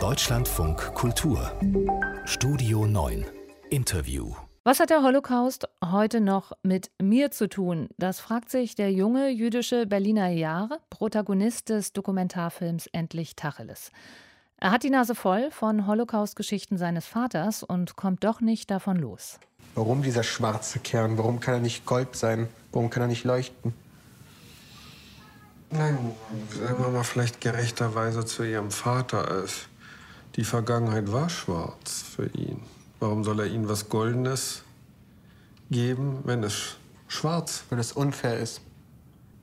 Deutschlandfunk Kultur Studio 9 Interview was hat der Holocaust heute noch mit mir zu tun? Das fragt sich der junge jüdische Berliner Jahre, Protagonist des Dokumentarfilms Endlich Tacheles. Er hat die Nase voll von Holocaust-Geschichten seines Vaters und kommt doch nicht davon los. Warum dieser schwarze Kern? Warum kann er nicht Gold sein? Warum kann er nicht leuchten? Nein, sagen wir mal vielleicht gerechterweise zu ihrem Vater ist. Die Vergangenheit war schwarz für ihn. Warum soll er ihnen was Goldenes geben, wenn es schwarz? Weil es unfair ist.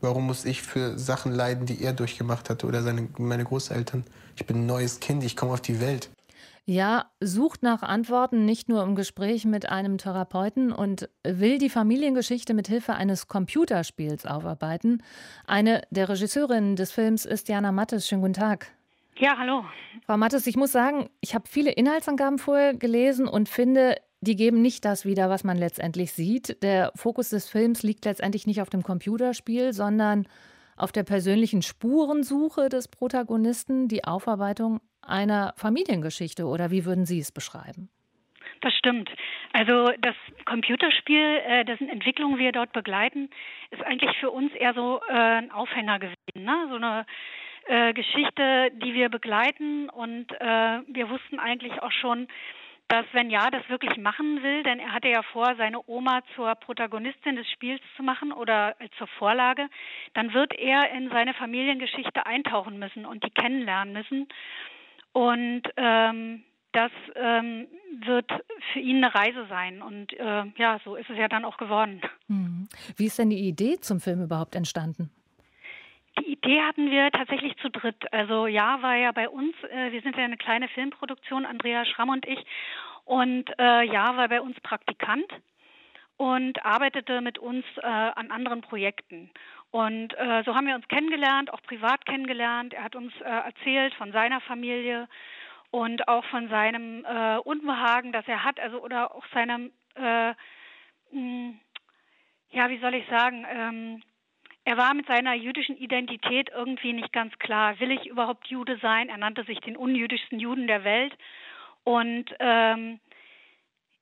Warum muss ich für Sachen leiden, die er durchgemacht hatte oder seine, meine Großeltern? Ich bin ein neues Kind, ich komme auf die Welt. Ja, sucht nach Antworten nicht nur im Gespräch mit einem Therapeuten und will die Familiengeschichte mit Hilfe eines Computerspiels aufarbeiten. Eine der Regisseurinnen des Films ist Jana Mattes. Schönen guten Tag. Ja, hallo. Frau Mattes, ich muss sagen, ich habe viele Inhaltsangaben vorher gelesen und finde, die geben nicht das wieder, was man letztendlich sieht. Der Fokus des Films liegt letztendlich nicht auf dem Computerspiel, sondern auf der persönlichen Spurensuche des Protagonisten, die Aufarbeitung einer Familiengeschichte. Oder wie würden Sie es beschreiben? Das stimmt. Also das Computerspiel, äh, dessen Entwicklung wir dort begleiten, ist eigentlich für uns eher so äh, ein Aufhänger gewesen. Ne? So eine äh, Geschichte, die wir begleiten und äh, wir wussten eigentlich auch schon, dass wenn ja das wirklich machen will, denn er hatte ja vor, seine Oma zur Protagonistin des Spiels zu machen oder zur Vorlage, dann wird er in seine Familiengeschichte eintauchen müssen und die kennenlernen müssen. Und ähm, das ähm, wird für ihn eine Reise sein. Und äh, ja, so ist es ja dann auch geworden. Hm. Wie ist denn die Idee zum Film überhaupt entstanden? Idee hatten wir tatsächlich zu dritt. Also ja, war ja bei uns, äh, wir sind ja eine kleine Filmproduktion, Andrea Schramm und ich. Und äh, ja, war bei uns Praktikant und arbeitete mit uns äh, an anderen Projekten. Und äh, so haben wir uns kennengelernt, auch privat kennengelernt. Er hat uns äh, erzählt von seiner Familie und auch von seinem äh, Unbehagen, das er hat, also oder auch seinem, äh, mh, ja, wie soll ich sagen, ähm, er war mit seiner jüdischen Identität irgendwie nicht ganz klar. Will ich überhaupt Jude sein? Er nannte sich den unjüdischsten Juden der Welt. Und ähm,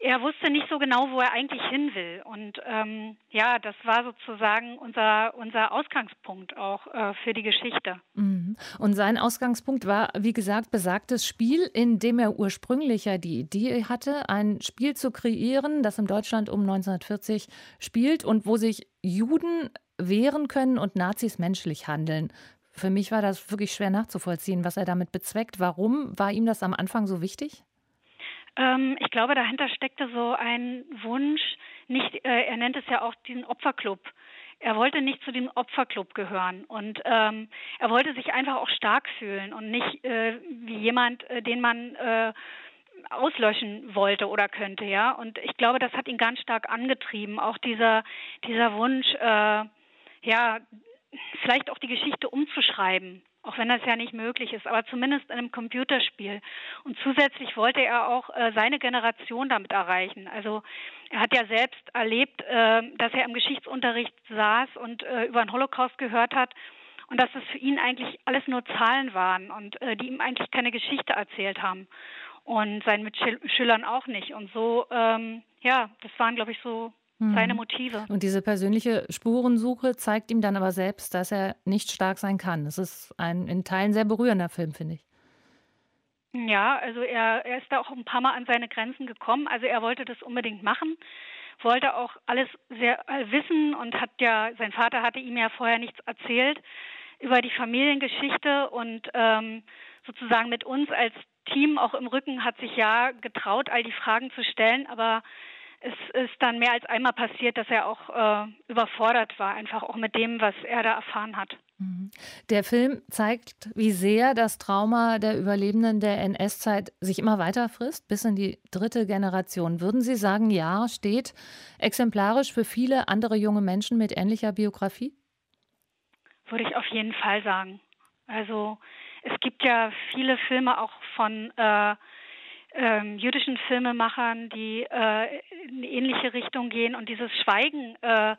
er wusste nicht so genau, wo er eigentlich hin will. Und ähm, ja, das war sozusagen unser, unser Ausgangspunkt auch äh, für die Geschichte. Mhm. Und sein Ausgangspunkt war, wie gesagt, besagtes Spiel, in dem er ursprünglich ja die Idee hatte, ein Spiel zu kreieren, das in Deutschland um 1940 spielt und wo sich Juden wehren können und Nazis menschlich handeln. Für mich war das wirklich schwer nachzuvollziehen, was er damit bezweckt. Warum war ihm das am Anfang so wichtig? Ähm, ich glaube, dahinter steckte so ein Wunsch, nicht, äh, er nennt es ja auch diesen Opferclub. Er wollte nicht zu dem Opferclub gehören und ähm, er wollte sich einfach auch stark fühlen und nicht äh, wie jemand, äh, den man äh, auslöschen wollte oder könnte, ja. Und ich glaube, das hat ihn ganz stark angetrieben. Auch dieser dieser Wunsch, äh, ja, vielleicht auch die Geschichte umzuschreiben, auch wenn das ja nicht möglich ist, aber zumindest in einem Computerspiel. Und zusätzlich wollte er auch äh, seine Generation damit erreichen. Also er hat ja selbst erlebt, äh, dass er im Geschichtsunterricht saß und äh, über den Holocaust gehört hat und dass es für ihn eigentlich alles nur Zahlen waren und äh, die ihm eigentlich keine Geschichte erzählt haben und seinen Mitschülern auch nicht. Und so, ähm, ja, das waren, glaube ich, so seine mhm. Motive. Und diese persönliche Spurensuche zeigt ihm dann aber selbst, dass er nicht stark sein kann. Das ist ein in Teilen sehr berührender Film, finde ich. Ja, also er, er ist da auch ein paar Mal an seine Grenzen gekommen. Also er wollte das unbedingt machen, wollte auch alles sehr äh, wissen und hat ja, sein Vater hatte ihm ja vorher nichts erzählt über die Familiengeschichte und ähm, sozusagen mit uns als Team auch im Rücken hat sich ja getraut, all die Fragen zu stellen, aber es ist dann mehr als einmal passiert, dass er auch äh, überfordert war, einfach auch mit dem, was er da erfahren hat. Mhm. Der Film zeigt, wie sehr das Trauma der Überlebenden der NS-Zeit sich immer weiter frisst, bis in die dritte Generation. Würden Sie sagen, ja, steht exemplarisch für viele andere junge Menschen mit ähnlicher Biografie? Würde ich auf jeden Fall sagen. Also es gibt ja viele Filme auch von äh, ähm, jüdischen Filmemachern, die äh, in ähnliche Richtung gehen und dieses Schweigen äh,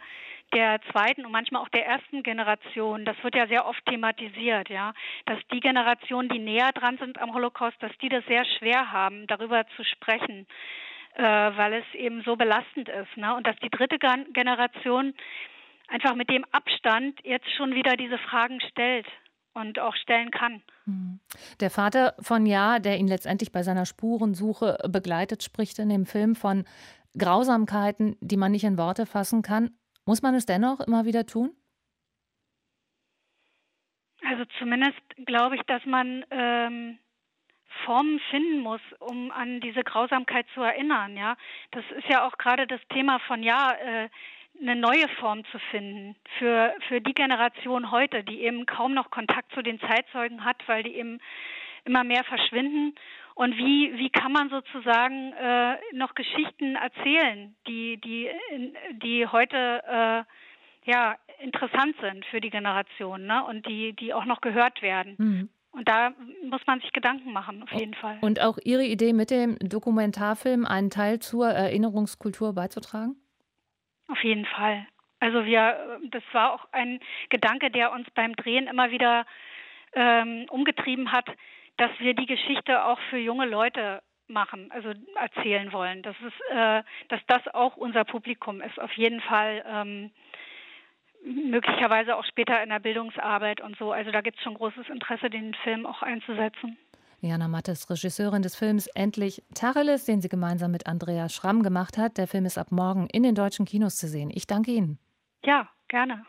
der zweiten und manchmal auch der ersten Generation, das wird ja sehr oft thematisiert, ja, dass die Generationen, die näher dran sind am Holocaust, dass die das sehr schwer haben, darüber zu sprechen, äh, weil es eben so belastend ist. Ne? Und dass die dritte Generation einfach mit dem Abstand jetzt schon wieder diese Fragen stellt und auch stellen kann. Mhm. Der Vater von Ja, der ihn letztendlich bei seiner Spurensuche begleitet, spricht in dem Film von Grausamkeiten, die man nicht in Worte fassen kann. Muss man es dennoch immer wieder tun? Also zumindest glaube ich, dass man ähm, Formen finden muss, um an diese Grausamkeit zu erinnern. Ja, das ist ja auch gerade das Thema von ja. Äh, eine neue Form zu finden für, für die Generation heute, die eben kaum noch Kontakt zu den Zeitzeugen hat, weil die eben immer mehr verschwinden. Und wie, wie kann man sozusagen äh, noch Geschichten erzählen, die, die, die heute äh, ja, interessant sind für die Generation ne? und die, die auch noch gehört werden. Mhm. Und da muss man sich Gedanken machen, auf jeden Fall. Und auch Ihre Idee mit dem Dokumentarfilm, einen Teil zur Erinnerungskultur beizutragen? Auf jeden Fall. Also wir, das war auch ein Gedanke, der uns beim Drehen immer wieder ähm, umgetrieben hat, dass wir die Geschichte auch für junge Leute machen, also erzählen wollen. Das ist, äh, dass das auch unser Publikum ist. Auf jeden Fall ähm, möglicherweise auch später in der Bildungsarbeit und so. Also da gibt es schon großes Interesse, den Film auch einzusetzen. Jana Mattes, Regisseurin des Films Endlich Tacheles, den sie gemeinsam mit Andrea Schramm gemacht hat. Der Film ist ab morgen in den deutschen Kinos zu sehen. Ich danke Ihnen. Ja, gerne.